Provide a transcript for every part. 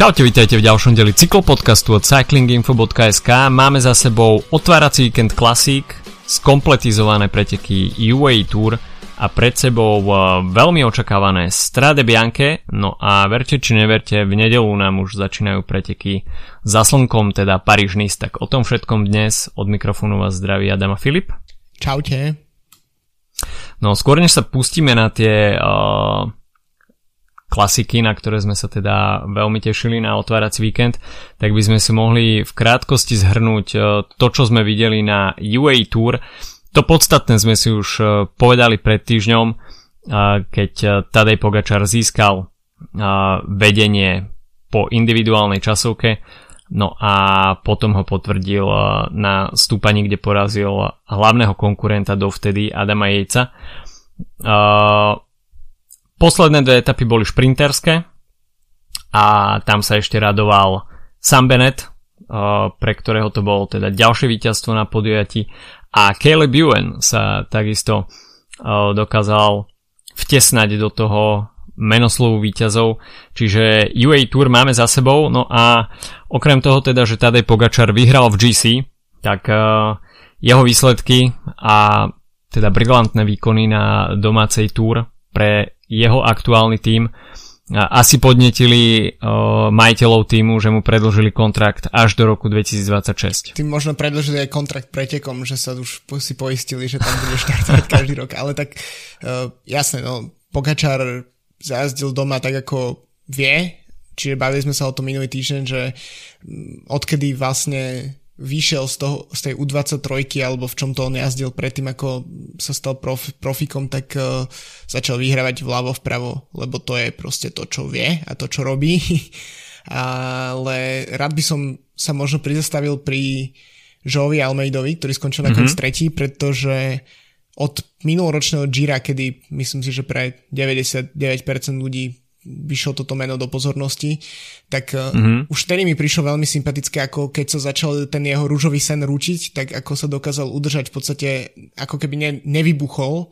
Čaute, vítajte v ďalšom deli cyklopodcastu od cyclinginfo.sk. Máme za sebou otvárací víkend klasík, skompletizované preteky UAE Tour a pred sebou eh, veľmi očakávané Strade Bianche, no a verte či neverte, v nedelu nám už začínajú preteky za slnkom, teda paríž nice tak o tom všetkom dnes od mikrofónu vás zdraví Adam a Filip. Čaute. No skôr než sa pustíme na tie uh, klasiky, na ktoré sme sa teda veľmi tešili na otvárací víkend, tak by sme si mohli v krátkosti zhrnúť e, to, čo sme videli na UA Tour. To podstatné sme si už e, povedali pred týždňom, e, keď Tadej Pogačar získal vedenie po individuálnej časovke, no a potom ho potvrdil na stúpaní, kde porazil hlavného konkurenta dovtedy Adama Jejca. Posledné dve etapy boli šprinterské a tam sa ešte radoval Sam Bennett, uh, pre ktorého to bolo teda ďalšie víťazstvo na podujati a Caleb Ewan sa takisto uh, dokázal vtesnať do toho menoslovu víťazov, čiže UA Tour máme za sebou, no a okrem toho teda, že Tadej Pogačar vyhral v GC, tak uh, jeho výsledky a teda brilantné výkony na domácej túr pre jeho aktuálny tím asi podnetili uh, majiteľov týmu, že mu predlžili kontrakt až do roku 2026. Tým možno predlžili aj kontrakt pretekom, že sa už si poistili, že tam bude štartovať každý rok. Ale tak uh, jasné, no, Pogačar zajazdil doma tak ako vie, čiže bavili sme sa o tom minulý týždeň, že odkedy vlastne vyšiel z, toho, z tej U23 alebo v čom to on jazdil predtým, ako sa stal prof, profikom, tak uh, začal vyhrávať vľavo vpravo, lebo to je proste to, čo vie a to, čo robí. Ale rád by som sa možno prizastavil pri Jovi Almeidovi, ktorý skončil na mm-hmm. tretí, pretože od minuloročného Gira, kedy myslím si, že pre 99% ľudí vyšlo toto meno do pozornosti, tak mm-hmm. už vtedy mi prišlo veľmi sympatické, ako keď sa začal ten jeho rúžový sen rúčiť, tak ako sa dokázal udržať v podstate, ako keby ne, nevybuchol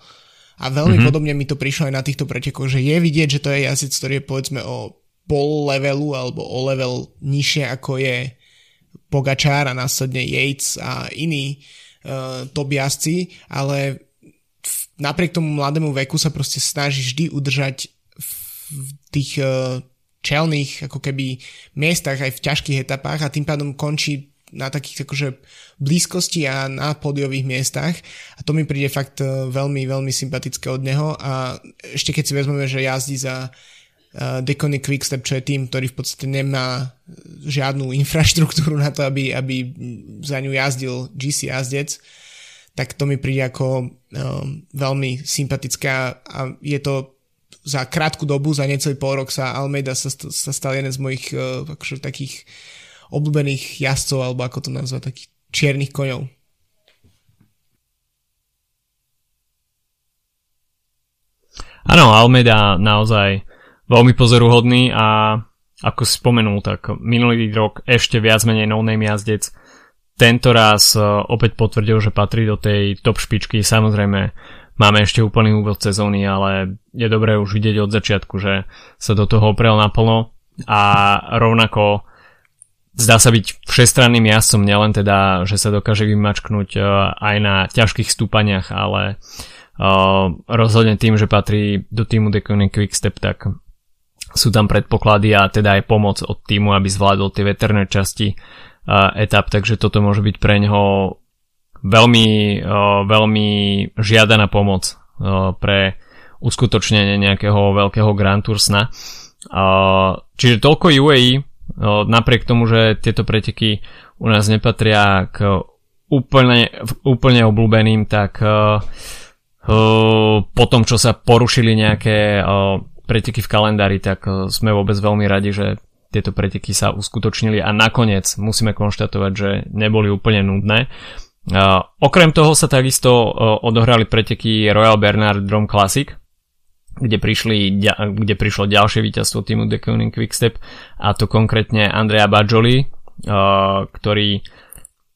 a veľmi mm-hmm. podobne mi to prišlo aj na týchto pretekoch, že je vidieť, že to je jazyc, ktorý je povedzme o pol levelu alebo o level nižšie ako je Pogačár a následne Yates a iní uh, top jazdci, ale napriek tomu mladému veku sa proste snaží vždy udržať v tých uh, čelných ako keby miestach aj v ťažkých etapách a tým pádom končí na takých akože blízkosti a na pódiových miestach. A to mi príde fakt uh, veľmi, veľmi sympatické od neho. A ešte keď si vezmeme, že jazdí za uh, Deconic Quickstep, čo je tým, ktorý v podstate nemá žiadnu infraštruktúru na to, aby, aby za ňu jazdil GC jazdec, tak to mi príde ako um, veľmi sympatické a je to za krátku dobu, za necelý pol rok sa Almeida sa, sa stal jeden z mojich uh, akože takých obľúbených jazdcov, alebo ako to nazvať, takých čiernych koňov. Áno, Almeida naozaj veľmi pozoruhodný a ako si spomenul, tak minulý rok ešte viac menej no-name jazdec. Tento raz uh, opäť potvrdil, že patrí do tej top špičky. Samozrejme, Máme ešte úplný úvod sezóny, ale je dobré už vidieť od začiatku, že sa do toho oprel naplno a rovnako zdá sa byť všestranným jazdcom, nielen teda, že sa dokáže vymačknúť e, aj na ťažkých stúpaniach, ale uh, rozhodne tým, že patrí do týmu Deconic Quickstep, tak sú tam predpoklady a teda aj pomoc od týmu, aby zvládol tie veterné časti uh, etap, takže toto môže byť pre neho veľmi, veľmi žiadaná pomoc pre uskutočnenie nejakého veľkého Grand Tour sna. Čiže toľko UAE, napriek tomu, že tieto preteky u nás nepatria k úplne, úplne obľúbeným, tak po tom, čo sa porušili nejaké preteky v kalendári, tak sme vôbec veľmi radi, že tieto preteky sa uskutočnili a nakoniec musíme konštatovať, že neboli úplne nudné. Uh, okrem toho sa takisto uh, odohrali preteky Royal Bernard Drum Classic, kde, prišli, kde prišlo ďalšie víťazstvo týmu The Koenig Quickstep a to konkrétne Andrea Bajoli, uh, ktorý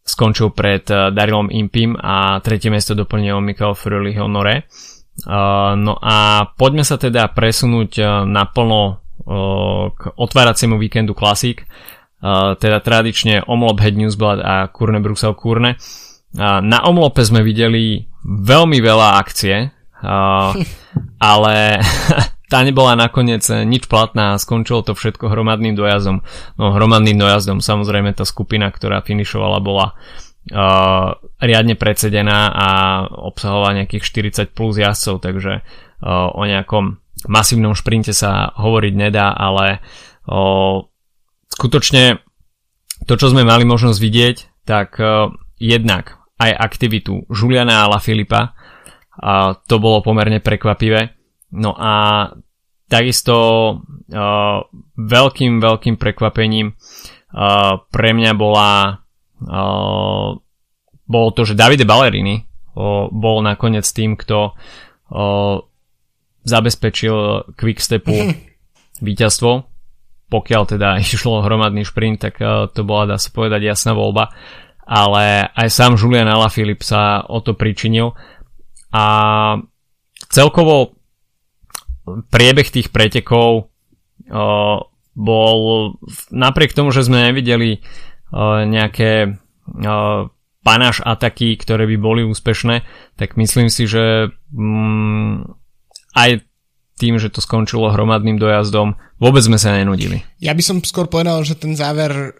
skončil pred uh, Darilom Impim a tretie miesto doplnil Michael Frölich Honore. Uh, no a poďme sa teda presunúť uh, naplno k otváraciemu víkendu Classic, teda tradične Omlop Head Newsblad a Kurne Bruxelles Kurne. Na Omlope sme videli veľmi veľa akcie, ale tá nebola nakoniec nič platná a skončilo to všetko hromadným dojazdom. No hromadným dojazdom samozrejme tá skupina, ktorá finišovala bola uh, riadne predsedená a obsahovala nejakých 40 plus jazdcov, takže uh, o nejakom masívnom šprinte sa hovoriť nedá, ale uh, skutočne to, čo sme mali možnosť vidieť, tak uh, jednak aj aktivitu Juliana a Filipa, a to bolo pomerne prekvapivé. No a takisto uh, veľkým, veľkým prekvapením uh, pre mňa bola uh, bolo to, že Davide Ballerini uh, bol nakoniec tým, kto uh, zabezpečil Quickstepu víťazstvo pokiaľ teda išlo hromadný šprint, tak eh, to bola, dá sa povedať, jasná voľba. Ale aj sám Julian Alaphilippe sa o to pričinil. A celkovo priebeh tých pretekov uh, bol napriek tomu, že sme nevideli uh, nejaké uh, panáš ataky, ktoré by boli úspešné, tak myslím si, že um, aj tým, že to skončilo hromadným dojazdom, vôbec sme sa nenudili. Ja by som skôr povedal, že ten záver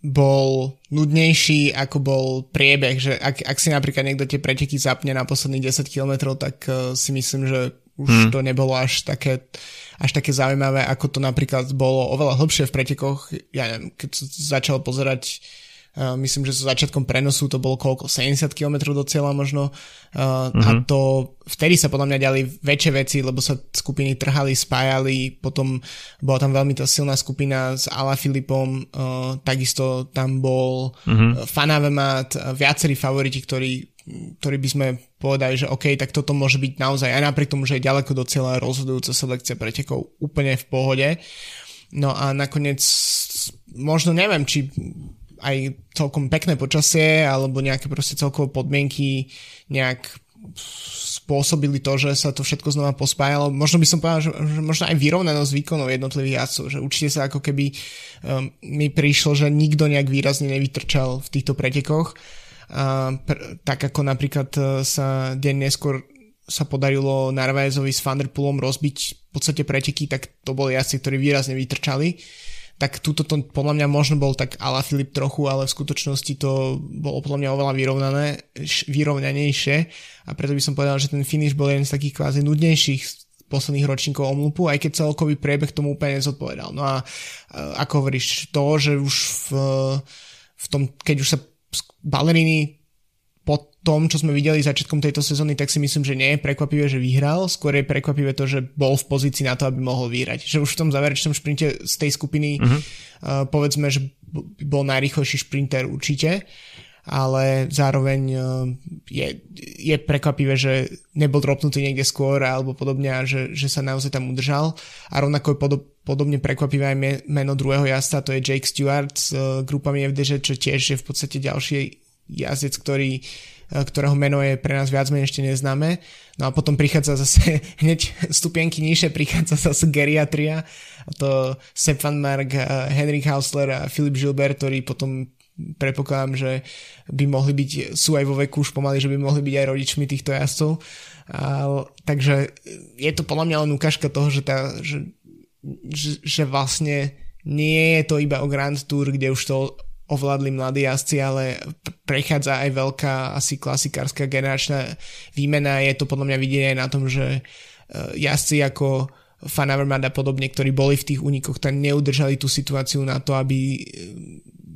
bol nudnejší ako bol priebeh, že ak, ak si napríklad niekto tie preteky zapne na posledných 10 km, tak uh, si myslím, že už hmm. to nebolo až také, až také zaujímavé, ako to napríklad bolo oveľa hlbšie v pretekoch. Ja neviem, keď som začal pozerať myslím, že so začiatkom prenosu to bolo koľko, 70 km do cieľa možno. Mm-hmm. A mhm. to vtedy sa podľa mňa diali väčšie veci, lebo sa skupiny trhali, spájali, potom bola tam veľmi tá silná skupina s Ala Filipom, uh, takisto tam bol mm-hmm. Fanavemat, viacerí favoriti, ktorí ktorí by sme povedali, že OK, tak toto môže byť naozaj aj napriek tomu, že je ďaleko do cieľa rozhodujúca selekcia pretekov úplne v pohode. No a nakoniec možno neviem, či aj celkom pekné počasie alebo nejaké proste celkovo podmienky nejak spôsobili to, že sa to všetko znova pospájalo. Možno by som povedal, že, že možno aj vyrovnanosť výkonov jednotlivých jazdcov, že určite sa ako keby um, mi prišlo, že nikto nejak výrazne nevytrčal v týchto pretekoch. Uh, pr- tak ako napríklad uh, sa deň neskôr sa podarilo Narvaezovi s Vanderpoolom rozbiť v podstate preteky, tak to boli jazdci, ktorí výrazne vytrčali. Tak túto to podľa mňa možno bol tak ala Filip trochu, ale v skutočnosti to bolo podľa mňa oveľa vyrovnané, vyrovnanejšie a preto by som povedal, že ten finish bol jeden z takých kvázi nudnejších posledných ročníkov omlupu, aj keď celkový priebeh tomu úplne nezodpovedal. No a ako hovoríš, to, že už v, v tom, keď už sa baleríny tom, čo sme videli začiatkom tejto sezóny, tak si myslím, že nie je prekvapivé, že vyhral. Skôr je prekvapivé to, že bol v pozícii na to, aby mohol vyhrať. Že už v tom záverečnom šprinte z tej skupiny uh-huh. uh, povedzme, že bol najrychlejší šprinter určite, ale zároveň uh, je, je prekvapivé, že nebol dropnutý niekde skôr alebo podobne a že, že sa naozaj tam udržal. A rovnako je podob, podobne prekvapivé aj meno druhého jazda, to je Jake Stewart s uh, grupami FDŽ, čo tiež je v podstate ďalší jazdec, ktorý, e, ktorého meno je pre nás viac menej ešte neznáme. No a potom prichádza zase hneď stupienky nižšie, prichádza zase geriatria, a to Sepp van Mark, e, Henrik Hausler a Filip Gilbert, ktorí potom predpokladám, že by mohli byť, sú aj vo veku už pomaly, že by mohli byť aj rodičmi týchto jazdcov. A, takže je to podľa mňa len ukážka toho, že, tá, že, že, že vlastne nie je to iba o Grand Tour, kde už to ovládli mladí jazdci, ale prechádza aj veľká asi klasikárska generačná výmena. Je to podľa mňa vidieť aj na tom, že e, jazdci ako Fanavermad a podobne, ktorí boli v tých únikoch, tak neudržali tú situáciu na to, aby e,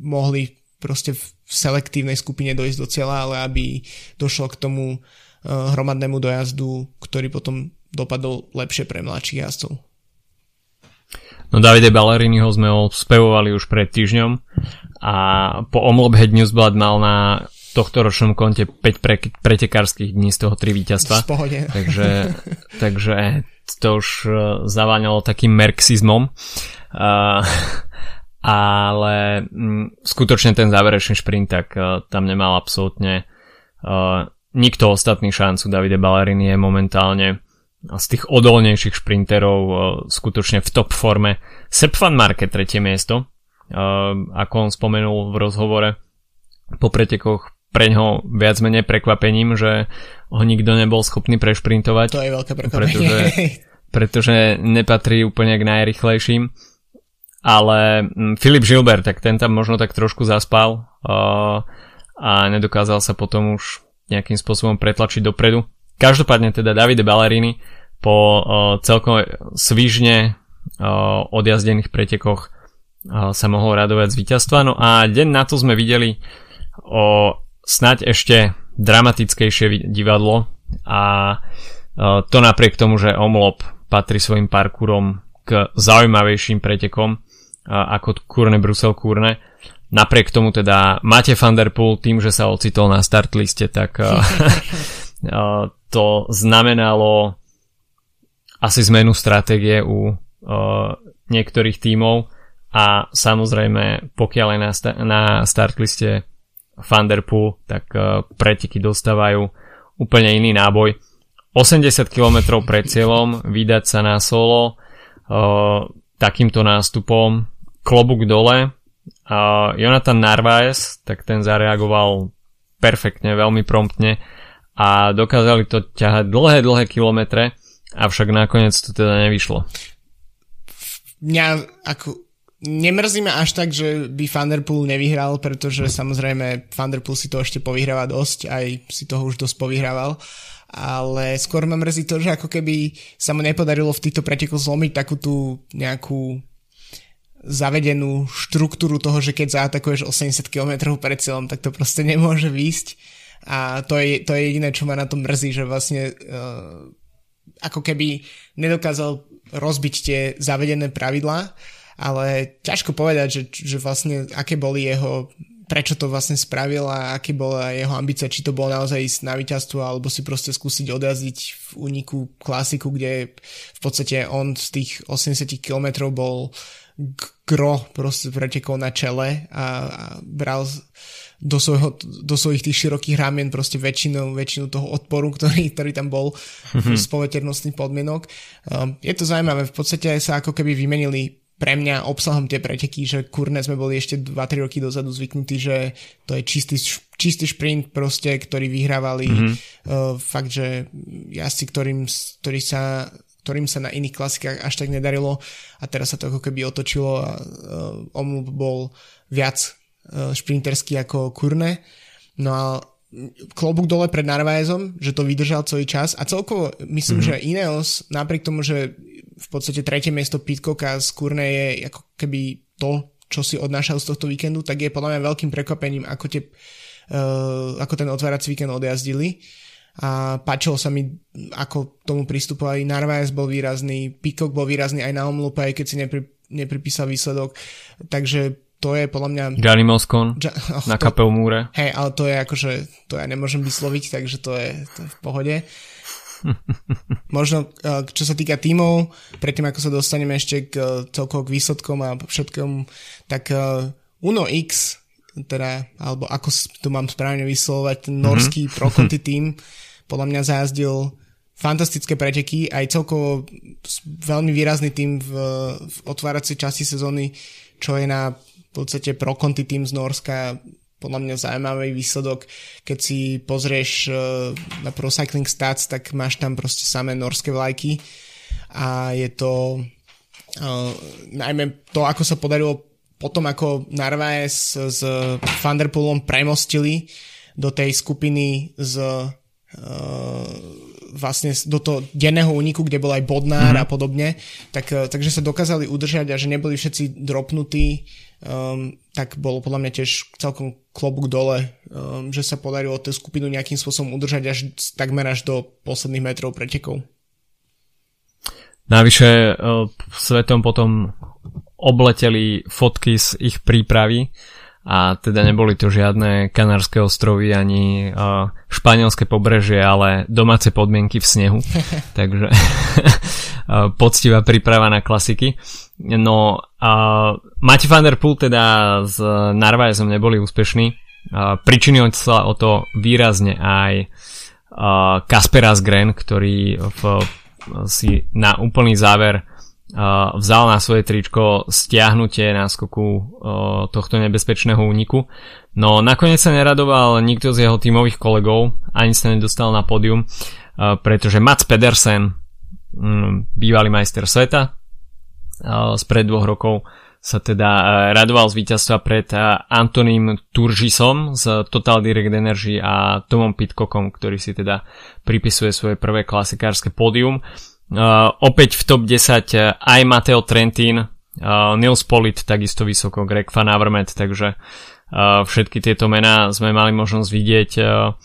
mohli proste v selektívnej skupine dojsť do cieľa, ale aby došlo k tomu e, hromadnému dojazdu, ktorý potom dopadol lepšie pre mladších jazdcov. No Davide Balleriniho sme ho už pred týždňom a po Omlop Head Newsblad mal na tohto ročnom konte 5 pre, pretekárskych dní, z toho 3 víťazstva. Takže, takže to už e, zaváňalo takým merxizmom. Uh, ale m, skutočne ten záverečný šprint, tak uh, tam nemal absolútne uh, nikto ostatný šancu. Davide Ballerini je momentálne z tých odolnejších šprinterov uh, skutočne v top forme. Sepp van Marke tretie miesto, ako on spomenul v rozhovore po pretekoch pre ňoho viac menej prekvapením, že ho nikto nebol schopný prešprintovať. To je veľké prekvapenie. Pretože, pretože nepatrí úplne k najrychlejším. Ale hm, Filip Žilber, tak ten tam možno tak trošku zaspal uh, a nedokázal sa potom už nejakým spôsobom pretlačiť dopredu. Každopádne teda Davide Ballerini po uh, celkom svižne odjazdených pretekoch sa mohol radovať z víťazstva. No a deň na to sme videli o snať ešte dramatickejšie divadlo a e, to napriek tomu, že Omlop patrí svojim parkúrom k zaujímavejším pretekom e, ako Kurne Brusel Kurne. Napriek tomu teda máte van der Poel tým, že sa ocitol na start liste, tak e, to znamenalo asi zmenu stratégie u niektorých tímov a samozrejme pokiaľ je na, sta- na start liste Thunderpool, tak uh, preteky dostávajú úplne iný náboj. 80 km pred cieľom vydať sa na solo uh, takýmto nástupom klobúk dole uh, Jonathan Narvaez tak ten zareagoval perfektne, veľmi promptne a dokázali to ťahať dlhé, dlhé kilometre avšak nakoniec to teda nevyšlo. Mňa ako Nemrzí ma až tak, že by Thunderpool nevyhral, pretože samozrejme Thunderpool si to ešte povyhráva dosť, aj si toho už dosť povyhrával, ale skôr ma mrzí to, že ako keby sa mu nepodarilo v týchto pretekoch zlomiť takú tú nejakú zavedenú štruktúru toho, že keď zaatakuješ 80 km pred cieľom, tak to proste nemôže výjsť. A to je, to je jediné, čo ma na tom mrzí, že vlastne uh, ako keby nedokázal rozbiť tie zavedené pravidlá ale ťažko povedať, že, že vlastne aké boli jeho prečo to vlastne spravil a aké bola jeho ambícia, či to bolo naozaj ísť na víťazstvo alebo si proste skúsiť odjazdiť v úniku klasiku, kde v podstate on z tých 80 km bol gro proste pretekol na čele a, a bral do, svojho, do svojich tých širokých ramien proste väčšinu, väčšinu toho odporu, ktorý, ktorý tam bol mm-hmm. z poveternostných podmienok. Um, je to zaujímavé, v podstate sa ako keby vymenili pre mňa obsahom tie preteky, že kurne sme boli ešte 2-3 roky dozadu zvyknutí, že to je čistý, čistý šprint proste, ktorý vyhrávali mm-hmm. uh, fakt, že jazdci, ktorým, ktorý sa, ktorým sa na iných klasikách až tak nedarilo a teraz sa to ako keby otočilo a uh, Omlup bol viac uh, šprinterský ako kurne. No a klobúk dole pred Narváezom, že to vydržal celý čas a celkovo myslím, mm-hmm. že Ineos napriek tomu, že v podstate tretie miesto Pitcocka z Kurne je ako keby to, čo si odnášal z tohto víkendu, tak je podľa mňa veľkým prekvapením, ako, tie, uh, ako ten otvárací víkend odjazdili. A páčilo sa mi, ako tomu pristupovali. Narvaez bol výrazný, Pitcock bol výrazný aj na omlupe, aj keď si nepri, nepripísal výsledok. Takže to je podľa mňa... Gianni Moscon ja, oh, na kapel múre. Hej, ale to je akože, to ja nemôžem vysloviť, takže to je, to je v pohode. Možno, čo sa týka tímov, predtým ako sa dostaneme ešte k eh, celkovo k výsledkom a všetkom, tak eh, Uno X, teda, alebo ako to mám správne vyslovať, ten norský mm-hmm. pro Conti tým, podľa mňa zajazdil fantastické preteky, aj celkovo veľmi výrazný tým v, v otváracej časti sezóny, čo je na v podstate pro Conti tým z Norska podľa mňa zaujímavý výsledok. Keď si pozrieš uh, na Pro Cycling Stats, tak máš tam proste samé norské vlajky a je to uh, najmä to, ako sa podarilo potom, ako Narvaez s Vanderpoolom premostili do tej skupiny z uh, vlastne do toho denného úniku, kde bol aj Bodnár mm-hmm. a podobne, tak, takže sa dokázali udržať a že neboli všetci dropnutí um, tak bolo podľa mňa tiež celkom klobúk dole, um, že sa podarilo tú skupinu nejakým spôsobom udržať až takmer až do posledných metrov pretekov. Navyše uh, svetom potom obleteli fotky z ich prípravy a teda neboli to žiadne Kanárske ostrovy ani uh, španielské pobrežie, ale domáce podmienky v snehu. Takže uh, poctivá príprava na klasiky. No a Mati van der Poel teda s Narvaezom neboli úspešní. Uh, pričinil sa o to výrazne aj uh, Kasper Asgren, ktorý v si na úplný záver uh, vzal na svoje tričko stiahnutie náskoku tohto nebezpečného úniku. No nakoniec sa neradoval nikto z jeho tímových kolegov, ani sa nedostal na pódium, pretože Mats Pedersen, um, bývalý majster sveta, spred dvoch rokov, sa teda radoval z víťazstva pred Antoním Turžisom z Total Direct Energy a Tomom Pitcockom, ktorý si teda pripisuje svoje prvé klasikárske pódium. Uh, opäť v top 10 uh, aj Mateo Trentin, uh, Nils Polit takisto vysoko, Greg Van Avermaet, takže uh, všetky tieto mená sme mali možnosť vidieť uh,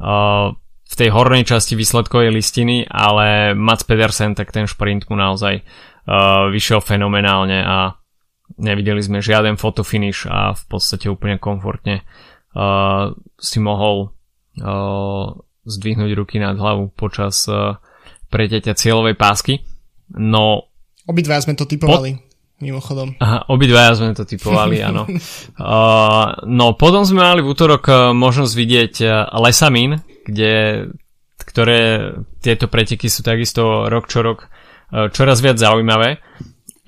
uh, v tej hornej časti výsledkovej listiny, ale Mats Pedersen, tak ten šprint mu naozaj uh, vyšiel fenomenálne a nevideli sme žiaden fotofinish a v podstate úplne komfortne uh, si mohol uh, zdvihnúť ruky nad hlavu počas uh, preteťa cieľovej pásky. No... Obidva sme to typovali. Po... Mimochodom. Aha, obidvaja sme to typovali, áno. Uh, no potom sme mali v útorok uh, možnosť vidieť uh, Lesamín, kde, ktoré tieto preteky sú takisto rok čo rok uh, čoraz viac zaujímavé.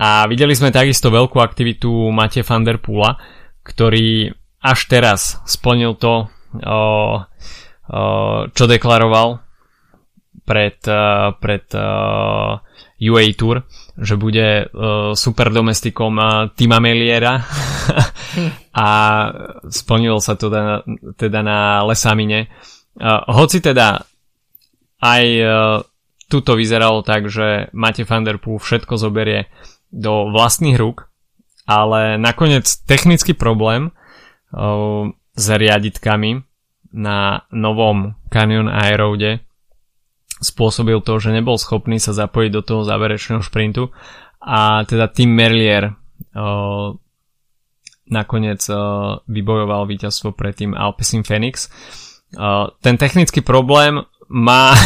A videli sme takisto veľkú aktivitu Mate van der Poola, ktorý až teraz splnil to, uh, uh, čo deklaroval pred, uh, pred uh, UA Tour, že bude uh, super domestikom uh, Tima Meliera a splnilo sa to teda, teda na Lesamine. Uh, hoci teda aj uh, tuto vyzeralo tak, že Mate van der Poel všetko zoberie do vlastných rúk, ale nakoniec technický problém uh, s riaditkami na novom Canyon Aerode spôsobil to, že nebol schopný sa zapojiť do toho záverečného šprintu a teda Tim Merlier uh, nakoniec uh, vybojoval víťazstvo pred tým Alpecin Phoenix. Uh, ten technický problém má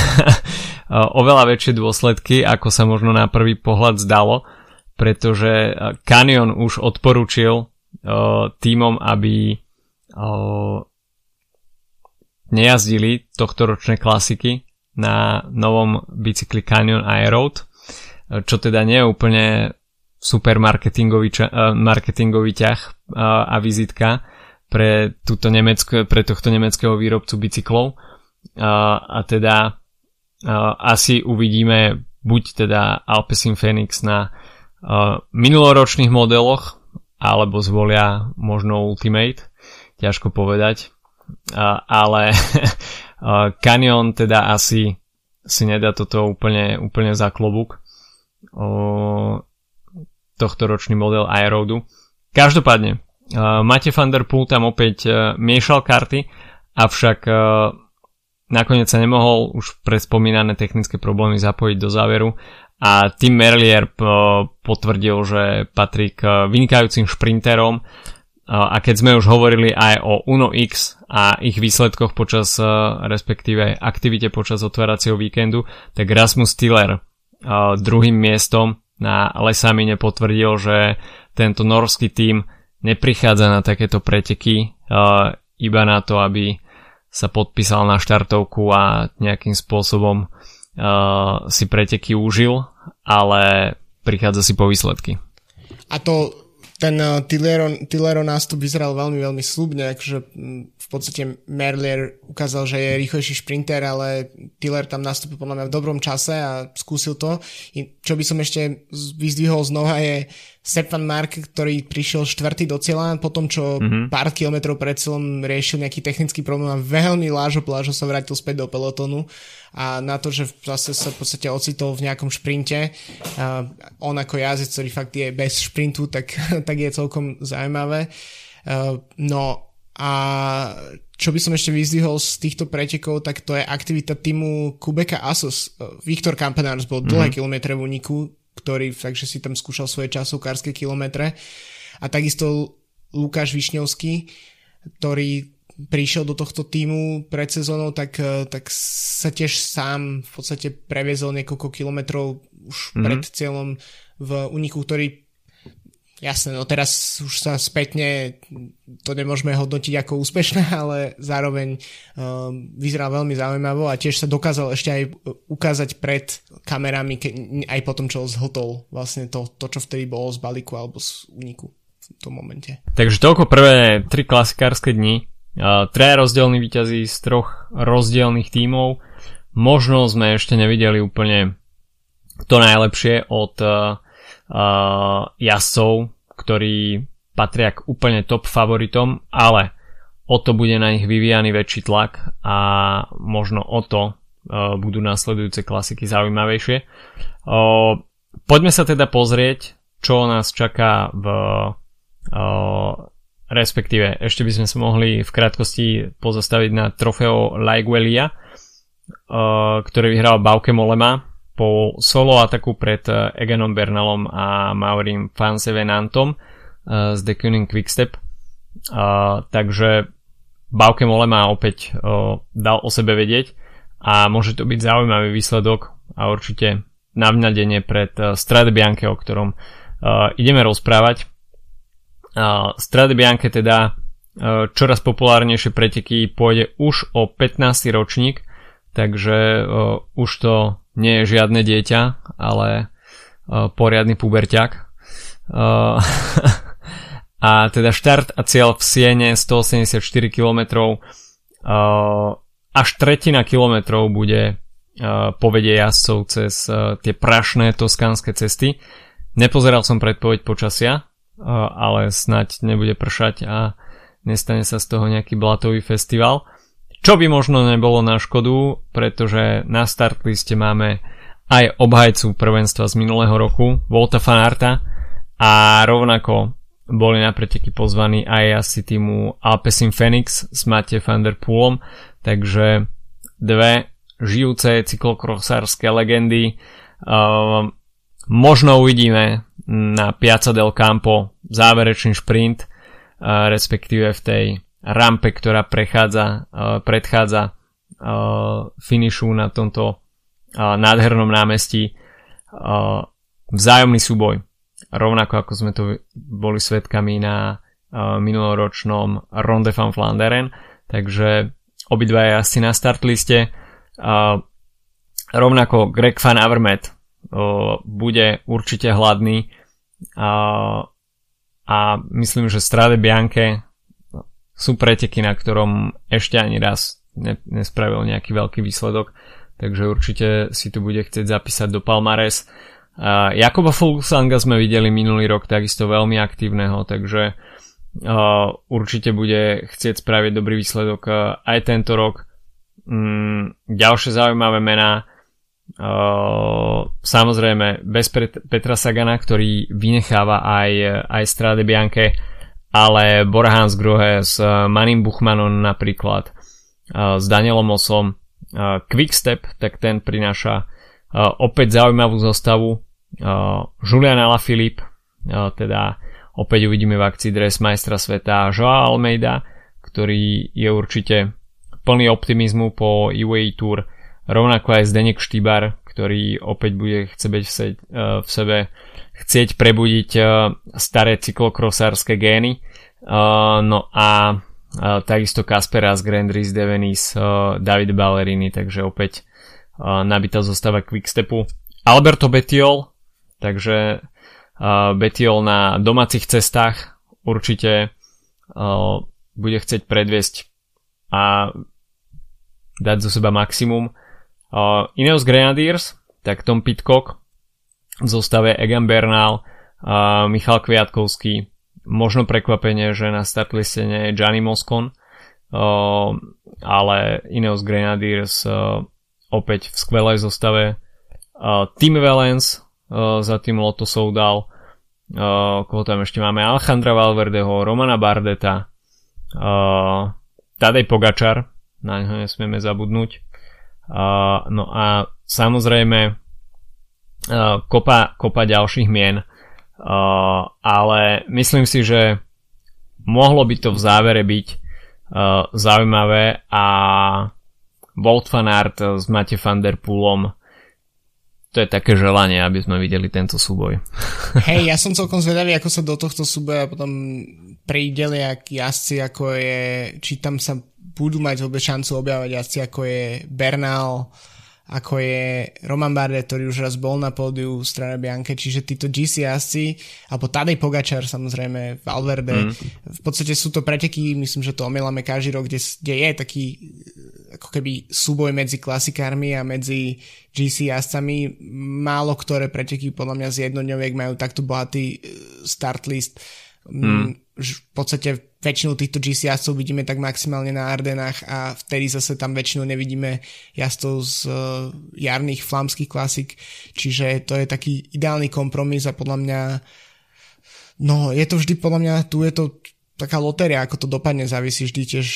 oveľa väčšie dôsledky, ako sa možno na prvý pohľad zdalo, pretože Canyon už odporučil týmom, aby nejazdili tohto ročné klasiky, na novom bicykli Canyon Aeroad, čo teda nie je úplne super marketingový, ča- uh, marketingový ťah uh, a vizitka pre, túto nemecké, pre tohto nemeckého výrobcu bicyklov. Uh, a teda uh, asi uvidíme buď teda Alpecin Phoenix na minuloročných modeloch, alebo zvolia možno Ultimate, ťažko povedať. Ale Canyon teda asi si nedá toto úplne, úplne za klobúk tohto ročný model Aerodu. Každopádne, uh, Mate van der Poel tam opäť uh, miešal karty, avšak nakoniec sa nemohol už pre spomínané technické problémy zapojiť do záveru a Tim Merlier potvrdil, že patrí k vynikajúcim šprinterom a keď sme už hovorili aj o Uno X a ich výsledkoch počas, respektíve aktivite počas otváracieho víkendu, tak Rasmus Tiller druhým miestom na Lesamine potvrdil, že tento norský tím neprichádza na takéto preteky iba na to, aby sa podpísal na štartovku a nejakým spôsobom si preteky užil, ale prichádza si po výsledky. A to ten uh, Tillero, Tillero nástup vyzeral veľmi, veľmi slubne, akože v podstate Merlier ukázal, že je rýchlejší šprinter, ale Tiller tam nastúpil podľa mňa v dobrom čase a skúsil to. I čo by som ešte vyzdvihol znova je Stefan Mark, ktorý prišiel štvrtý do cieľa po tom, čo mm-hmm. pár kilometrov pred cieľom riešil nejaký technický problém a veľmi lážo plážo sa vrátil späť do pelotonu a na to, že zase sa v podstate ocitol v nejakom šprinte a on ako jazdec, ktorý fakt je bez šprintu, tak, tak je celkom zaujímavé. No a čo by som ešte vyzdvihol z týchto pretekov, tak to je aktivita týmu Kubeka Asos. Viktor Kampenárs bol mm-hmm. dlhé kilometre v úniku, ktorý takže si tam skúšal svoje časovkárske kilometre. A takisto Lukáš Višňovský, ktorý prišiel do tohto týmu pred sezónou, tak, eh, tak sa tiež sám v podstate previezol niekoľko kilometrov už mm-hmm. pred cieľom v uniku, ktorý Jasné, no teraz už sa spätne to nemôžeme hodnotiť ako úspešné, ale zároveň um, vyzeral veľmi zaujímavo a tiež sa dokázal ešte aj ukázať pred kamerami, ke, aj po tom, čo zhotol vlastne to, to, čo vtedy bolo z balíku alebo z úniku v tom momente. Takže toľko prvé tri klasikárske dni. Uh, traja rozdielní výťazí z troch rozdielných tímov. Možno sme ešte nevideli úplne to najlepšie od uh, uh, jazdcov, ktorí patria k úplne top favoritom, ale o to bude na nich vyvíjaný väčší tlak a možno o to uh, budú následujúce klasiky zaujímavejšie. Uh, poďme sa teda pozrieť, čo nás čaká v uh, respektíve ešte by sme sa mohli v krátkosti pozastaviť na trofeo Laiguelia, ktoré vyhral Bauke Molema po solo ataku pred eh, Eganom Bernalom a Maurim Fansevenantom uh, z The Kuning Quickstep. Takže Bauke Molema opäť uh, dal o sebe vedieť a môže to byť zaujímavý výsledok a určite navňadenie pred Strade Bianche, o ktorom ideme rozprávať. Strade Bianche teda čoraz populárnejšie preteky pôjde už o 15. ročník, takže už to nie je žiadne dieťa, ale uh, poriadny puberťak. Uh, a teda štart a cieľ v Siene 184 km uh, až tretina kilometrov bude uh, povedie jazdcov cez tie prašné toskánske cesty. Nepozeral som predpoveď počasia, ale snať nebude pršať a nestane sa z toho nejaký blatový festival. Čo by možno nebolo na škodu, pretože na start liste máme aj obhajcu prvenstva z minulého roku, Volta Fanarta a rovnako boli na preteky pozvaní aj asi týmu Alpecin Phoenix s Mate van der Poolom, takže dve žijúce cyklokrosárske legendy. Uh, možno uvidíme na Piazza del Campo záverečný šprint, uh, respektíve v tej rampe, ktorá prechádza, uh, predchádza uh, finišu na tomto uh, nádhernom námestí vzájomný súboj. Rovnako ako sme to boli svetkami na minuloročnom Ronde van Flanderen. Takže obidva asi na start liste. Uh, rovnako Greg van Avermaet bude určite hladný a myslím, že Strade Bianche sú preteky, na ktorom ešte ani raz ne, nespravil nejaký veľký výsledok, takže určite si tu bude chcieť zapísať do Palmares. Uh, Jakoba Fulsanga sme videli minulý rok takisto veľmi aktívneho, takže uh, určite bude chcieť spraviť dobrý výsledok uh, aj tento rok. Um, ďalšie zaujímavé mená, uh, samozrejme bez Petra Sagana, ktorý vynecháva aj, aj Strade Bianche, ale Borhans Grohe s eh, Manim Buchmanom napríklad, eh, s Danielom Osom, eh, Quickstep, tak ten prináša opäť zaujímavú zostavu, Julian Alaphilippe, teda opäť uvidíme v akcii dres majstra sveta Joa Almeida, ktorý je určite plný optimizmu po UAE Tour, rovnako aj Zdenek Štýbar, ktorý opäť bude chcieť v sebe chcieť prebudiť uh, staré cyklokrosárske gény. Uh, no a takisto Kasperas, Grandris, Devenis, uh, David Ballerini, takže opäť nabitá zostava Quickstepu. Alberto Betiol, takže Betiol na domácich cestách určite bude chcieť predviesť a dať zo seba maximum. Uh, Ineos Grenadiers, tak Tom Pitcock, v zostave Egan Bernal, a Michal Kviatkovský, možno prekvapenie, že na startliste nie je Gianni Moscon, uh, ale Ineos Grenadiers uh, opäť v skvelej zostave. Uh, Tim Valens uh, za tým Lotto Soudal, uh, koho tam ešte máme, Alejandra Valverdeho, Romana Bardeta, uh, Tadej Pogačar, na ňo nesmieme zabudnúť. No a samozrejme Uh, kopa, kopa ďalších mien, uh, ale myslím si, že mohlo by to v závere byť uh, zaujímavé a Bolt Fanart s Mate van der Poolom to je také želanie, aby sme videli tento súboj. Hej, ja som celkom zvedavý, ako sa do tohto súboja potom pridelia jazdci, ako je, či tam sa budú mať vôbec šancu objavať jazdci, ako je Bernal, ako je Roman Bardet, ktorý už raz bol na pódiu v strane Bianke, čiže títo GC jazdci, alebo Tadej Pogačar samozrejme, Valverde, mm. v podstate sú to preteky, myslím, že to omielame každý rok, kde, kde je taký ako keby súboj medzi klasikármi a medzi GC jazdcami. Málo ktoré preteky podľa mňa z jednodňoviek majú takto bohatý e, start list. Mm. V podstate väčšinu týchto GC jazdcov vidíme tak maximálne na Ardenách a vtedy zase tam väčšinou nevidíme jazdcov z uh, jarných flámskych klasik, čiže to je taký ideálny kompromis a podľa mňa no je to vždy podľa mňa, tu je to taká lotéria, ako to dopadne, závisí vždy tiež,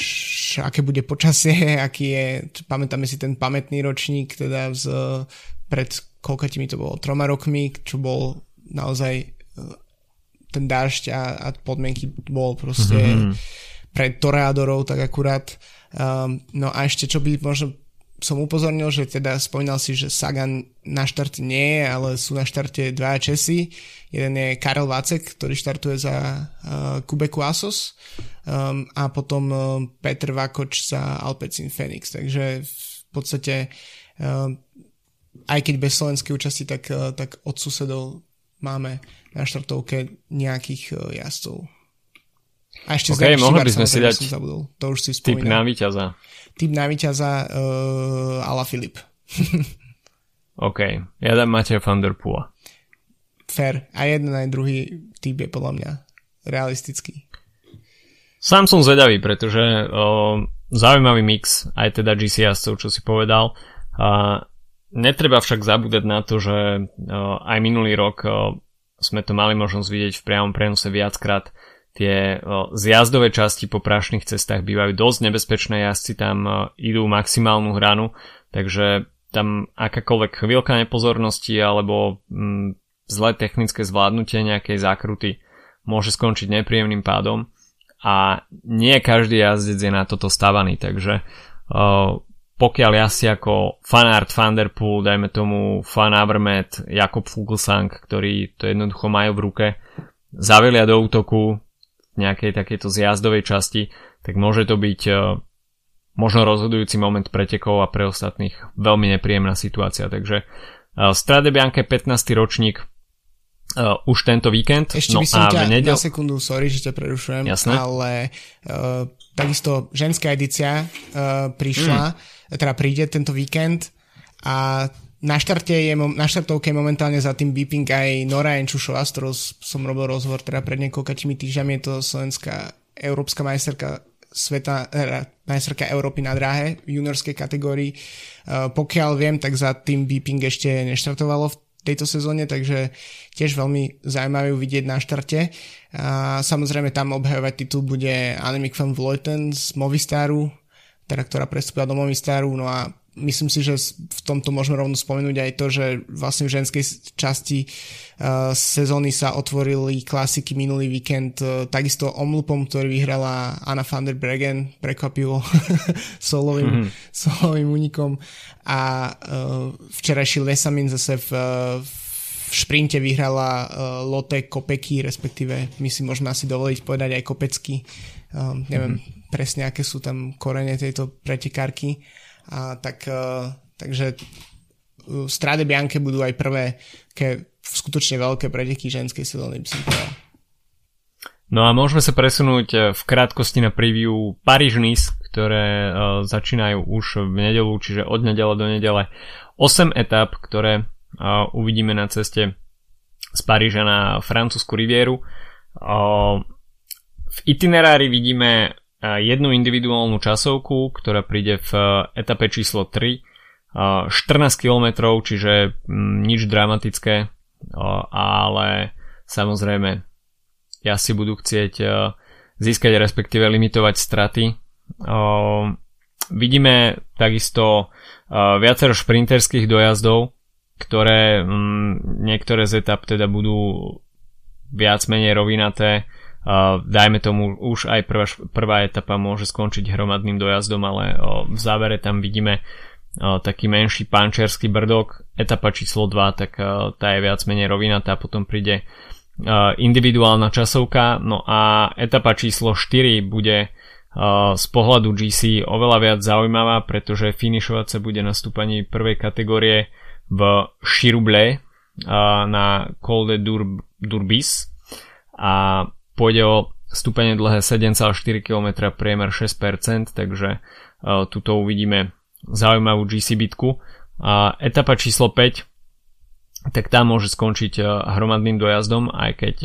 aké bude počasie, aký je, pamätáme si ten pamätný ročník, teda z, pred koľkatými to bolo, troma rokmi, čo bol naozaj ten dážď a, a podmienky bol proste mm-hmm. pre toreadorov tak akurát. Um, no a ešte čo by možno som upozornil, že teda spomínal si, že Sagan na štarte nie je, ale sú na štarte dva Česi. Jeden je Karel Vacek, ktorý štartuje za uh, Kubeku Asos um, a potom uh, Petr Vakoč za Alpecin Phoenix. Takže v podstate um, aj keď bez slovenskej účasti, tak, uh, tak od susedov máme na štartovke nejakých uh, jazdcov. A ešte okay, mohli by sme si dať zabudol. To už si typ na víťaza. Typ na víťaza uh, Ala Filip. OK, ja dám Matej van der Pua. Fair. A jeden aj druhý typ je podľa mňa realistický. Sám som zvedavý, pretože uh, zaujímavý mix aj teda GC jazdcov, čo si povedal. Uh, netreba však zabúdať na to, že uh, aj minulý rok uh, sme to mali možnosť vidieť v priamom prenose viackrát. Tie zjazdové časti po prašných cestách bývajú dosť nebezpečné, jazdci tam idú maximálnu hranu, takže tam akákoľvek chvíľka nepozornosti alebo mm, zlé technické zvládnutie nejakej zákruty môže skončiť nepríjemným pádom a nie každý jazdec je na toto stavaný, takže pokiaľ jazdci ako Fanart Van Der Poel, dajme tomu Fan Avermaet, Jakob Fuglsang, ktorí to jednoducho majú v ruke, zavelia do útoku, nejakej takejto zjazdovej časti, tak môže to byť uh, možno rozhodujúci moment pretekov a pre ostatných veľmi nepríjemná situácia. Takže uh, Strade Bianche 15. ročník uh, už tento víkend. Ešte no by som a ťa nedel... na sekundu, sorry, že ťa prerušujem, Jasné. ale uh, takisto ženská edícia uh, prišla, mm. Teda príde tento víkend a na, štarte je, na štartovke je momentálne za tým beeping aj Nora Enčušová, s ktorou som robil rozhovor teda pred niekoľkými týždňami, je to slovenská európska majsterka sveta, eh, majsterka Európy na dráhe v juniorskej kategórii. Uh, pokiaľ viem, tak za tým beeping ešte neštartovalo v tejto sezóne, takže tiež veľmi zaujímavé vidieť na štarte. A samozrejme tam obhajovať titul bude Annemiek van Vleuten z Movistaru, teda ktorá prestúpila do Movistaru, no a myslím si, že v tomto môžeme rovno spomenúť aj to, že vlastne v ženskej časti uh, sezóny sa otvorili klasiky minulý víkend uh, takisto omlupom, ktorý vyhrala Anna van der Bregen, prekvapivo solovým, mm-hmm. solovým únikom a uh, včerajší Lesamin zase v, v šprinte vyhrala uh, Lotte Kopeky, respektíve my si môžeme asi dovoliť povedať aj Kopecky. Um, neviem mm-hmm. presne, aké sú tam korene tejto pretekárky a tak, e, takže Strade Bianche budú aj prvé ke skutočne veľké preteky ženskej sezóny, by som povedal. No a môžeme sa presunúť e, v krátkosti na preview Paríž-Nice, ktoré uh, začínajú už v nedelu, čiže od nedele do nedele 8 etap, ktoré uh, uvidíme na ceste z Paríža na francúzsku rivieru. Itinerári vidíme jednu individuálnu časovku, ktorá príde v eh, etape číslo 3. 14 km, čiže mm, nič dramatické, ale samozrejme ja si budú chcieť získať respektíve limitovať straty. Vidíme takisto viacero šprinterských dojazdov, ktoré mm, niektoré z etap teda budú viac menej rovinaté, Dajme tomu už aj prvá, prvá etapa môže skončiť hromadným dojazdom, ale v závere tam vidíme taký menší pančerský brdok. Etapa číslo 2, tak tá je viac menej rovinatá, potom príde individuálna časovka, no a etapa číslo 4 bude z pohľadu GC oveľa viac zaujímavá, pretože finišovať sa bude na stúpaní prvej kategórie v Širuble na Col de Dur- Durbis a pôjde o stúpanie dlhé 7,4 km priemer 6%, takže tuto uvidíme zaujímavú GC bitku. A etapa číslo 5, tak tam môže skončiť hromadným dojazdom, aj keď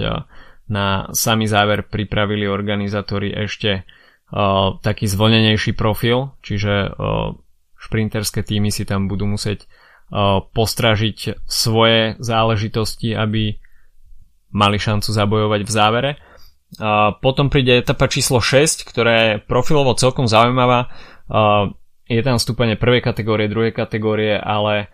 na samý záver pripravili organizátori ešte uh, taký zvolnenejší profil, čiže uh, šprinterské týmy si tam budú musieť uh, postražiť svoje záležitosti, aby mali šancu zabojovať v závere. Potom príde etapa číslo 6, ktorá je profilovo celkom zaujímavá. Je tam stúpanie prvej kategórie, druhej kategórie, ale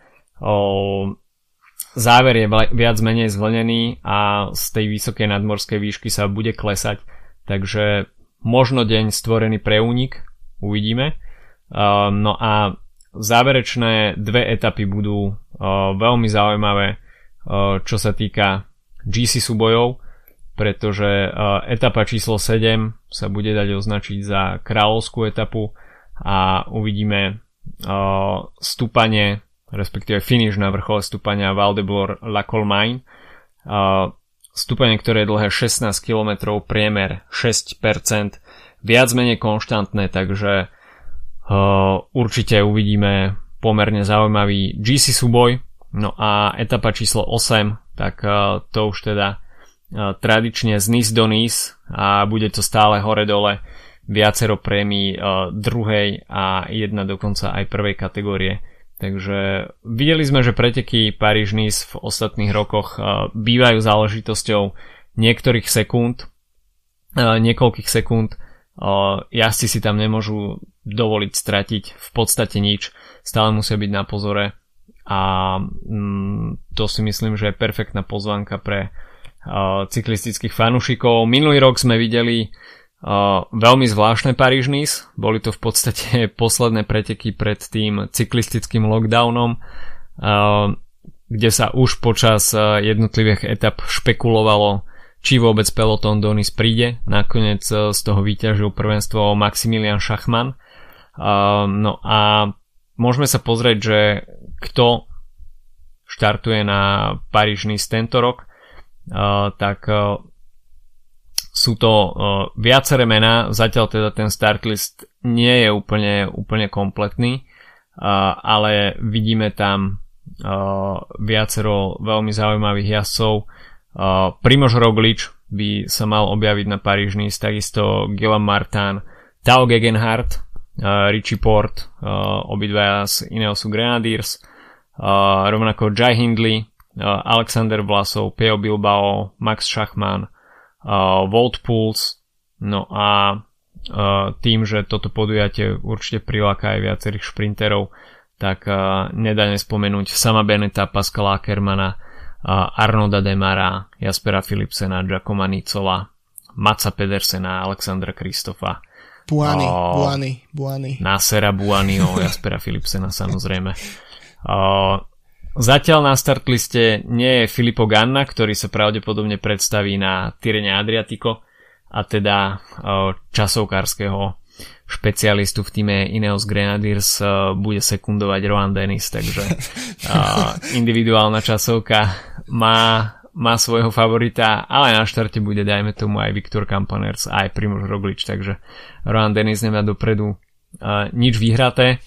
záver je viac menej zvlnený a z tej vysokej nadmorskej výšky sa bude klesať, takže možno deň stvorený pre únik, uvidíme. No a záverečné dve etapy budú veľmi zaujímavé, čo sa týka GC súbojov, pretože uh, etapa číslo 7 sa bude dať označiť za kráľovskú etapu a uvidíme uh, stúpanie, respektíve finish na vrchole stúpania Valdebor La Colmaine. Uh, Stúpanie, ktoré je dlhé 16 km, priemer 6%, viac menej konštantné, takže určite uvidíme pomerne zaujímavý GC súboj. No a etapa číslo 8, tak to už teda tradične z Nice do Nice a bude to stále hore-dole. Viacero prémií uh, druhej a jedna dokonca aj prvej kategórie. Takže videli sme, že preteky Paríž-Nice v ostatných rokoch uh, bývajú záležitosťou niektorých sekúnd, uh, niekoľkých sekúnd. Jazdci si tam nemôžu dovoliť stratiť v podstate nič, stále musia byť na pozore. A um, to si myslím, že je perfektná pozvánka pre cyklistických fanúšikov. Minulý rok sme videli veľmi zvláštne paríž. Boli to v podstate posledné preteky pred tým cyklistickým lockdownom, kde sa už počas jednotlivých etap špekulovalo, či vôbec peloton do príde. Nakoniec z toho vyťažil prvenstvo Maximilian Schachmann. No a môžeme sa pozrieť, že kto štartuje na paríž tento rok, tak uh, sú to uh, viaceré mená, zatiaľ teda ten start list nie je úplne, úplne kompletný, ale vidíme tam viacero veľmi zaujímavých jazdcov. Primož Roglič by sa mal objaviť na paríž takisto Gilles Martin, Tao Gegenhardt, Richie Port, obidvaja z Ineosu Grenadiers, uh, rovnako Jai Hindley, Alexander Vlasov, Peo Bilbao, Max Schachmann, uh, Volt Pulse, no a uh, tým, že toto podujatie určite priláka aj viacerých šprinterov, tak nedá nespomenúť sama Beneta, Pascala Ackermana, Arnolda Demara, Jaspera Philipsena, Giacomo Nicola, Maca Pedersena, Alexandra Kristofa, Buany, uh, Buany, Buany. Nasera Buanyho, Jaspera Philipsena samozrejme. Uh, Zatiaľ na start liste nie je Filippo Ganna, ktorý sa pravdepodobne predstaví na Tyrene Adriatico a teda časovkárskeho špecialistu v týme Ineos Grenadiers bude sekundovať Rohan Dennis, takže individuálna časovka má, má svojho favorita, ale na štarte bude dajme tomu aj Viktor Kampaners aj Primož Roglič, takže Rohan Dennis nemá dopredu nič vyhraté.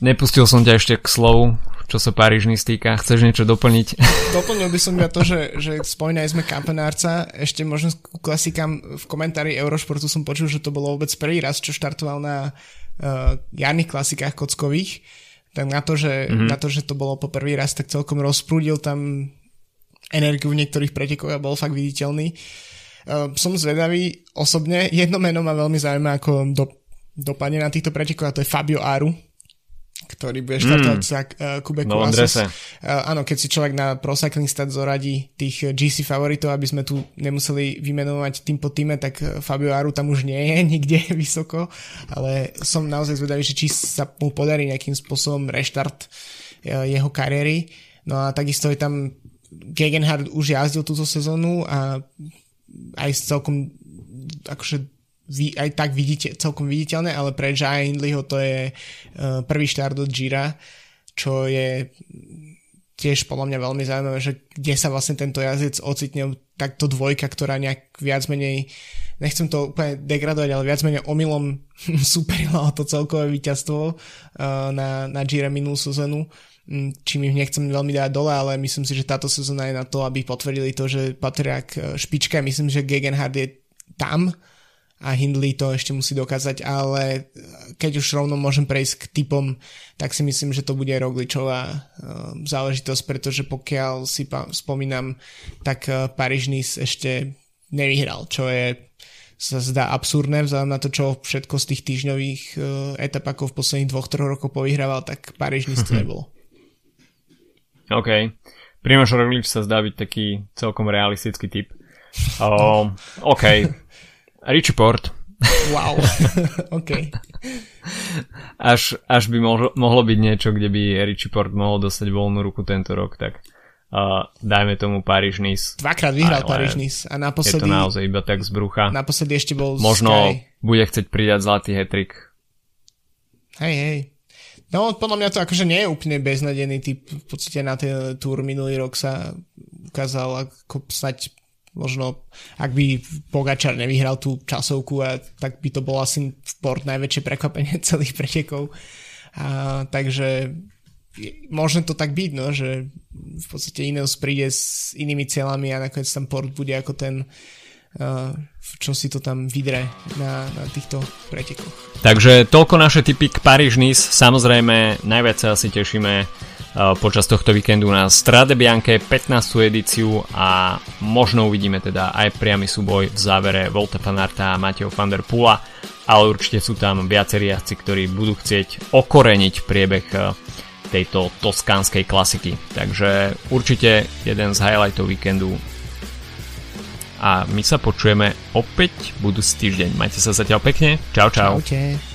Nepustil som ťa ešte k slovu, čo sa Parížny stýka. Chceš niečo doplniť? Doplnil by som iba to, že, že spomínali sme kampenárca. Ešte možno ku klasikám v komentári Eurošportu som počul, že to bolo vôbec prvý raz, čo štartoval na uh, jarných klasikách kockových. Tak na to, že, mm-hmm. na to, že to bolo po prvý raz, tak celkom rozprúdil tam energiu v niektorých pretekoch a bol fakt viditeľný. Uh, som zvedavý osobne. Jedno meno ma veľmi zaujíma, ako do, dopadne na týchto pretekoch a to je Fabio Aru, ktorý bude štartovať mm. za uh, Kubeku no, Asos. Uh, áno, keď si človek na Pro Cycling zoradí tých GC favoritov, aby sme tu nemuseli vymenovať tým po týme, tak Fabio Aru tam už nie je nikde vysoko, ale som naozaj zvedavý, či sa mu podarí nejakým spôsobom reštart jeho kariéry. No a takisto je tam Gegenhard už jazdil túto sezónu a aj celkom akože vy, aj tak vidíte, celkom viditeľné, ale pre Jaya Hindleyho to je uh, prvý štart od Gira, čo je tiež podľa mňa veľmi zaujímavé, že kde sa vlastne tento jazdec ocitne takto dvojka, ktorá nejak viac menej nechcem to úplne degradovať, ale viac menej omylom superila o to celkové víťazstvo uh, na, na Gira minulú sezónu mm, čím ich nechcem veľmi dať dole, ale myslím si, že táto sezóna je na to, aby potvrdili to, že patria k špičke. Myslím, že Gegenhard je tam a Hindley to ešte musí dokázať, ale keď už rovno môžem prejsť k typom, tak si myslím, že to bude Rogličová uh, záležitosť, pretože pokiaľ si spomínam, tak uh, Paríž-Nice ešte nevyhral, čo je sa zdá absurdné vzhľadom na to, čo všetko z tých týždňových etap ako v posledných dvoch, troch rokov povyhrával, tak Paríž-Nice to nebolo. OK. Primož Roglič sa zdá byť taký celkom realistický typ. Um, OK. Richie Port. Wow, OK. Až, až by mohlo, mohlo byť niečo, kde by Richie Port mohol dostať voľnú ruku tento rok, tak uh, dajme tomu Paríž Nice. Dvakrát vyhral Paríž Nice a naposledy... Je to naozaj iba tak z brucha. Naposledy ešte bol Možno Sky. bude chcieť pridať zlatý hetrik. Hej, hej. No, podľa mňa to akože nie je úplne beznadený typ. V podstate na ten túr minulý rok sa ukázal ako snať možno ak by Pogačar nevyhral tú časovku, a, tak by to bolo asi sport najväčšie prekvapenie celých pretekov. A, takže môže to tak byť, no, že v podstate Ineos príde s inými cieľami a nakoniec tam port bude ako ten uh, čo si to tam vydre na, na týchto pretekoch. Takže toľko naše typy k Paríž-Nice. Samozrejme, najviac sa asi tešíme počas tohto víkendu na Strade Bianche 15. edíciu a možno uvidíme teda aj priamy súboj v závere Volta Fanarta a Mateo van der Pula, ale určite sú tam viacerí jazdci, ktorí budú chcieť okoreniť priebeh tejto toskánskej klasiky. Takže určite jeden z highlightov víkendu a my sa počujeme opäť budúci týždeň. Majte sa zatiaľ pekne. Čau, čau. Čaute.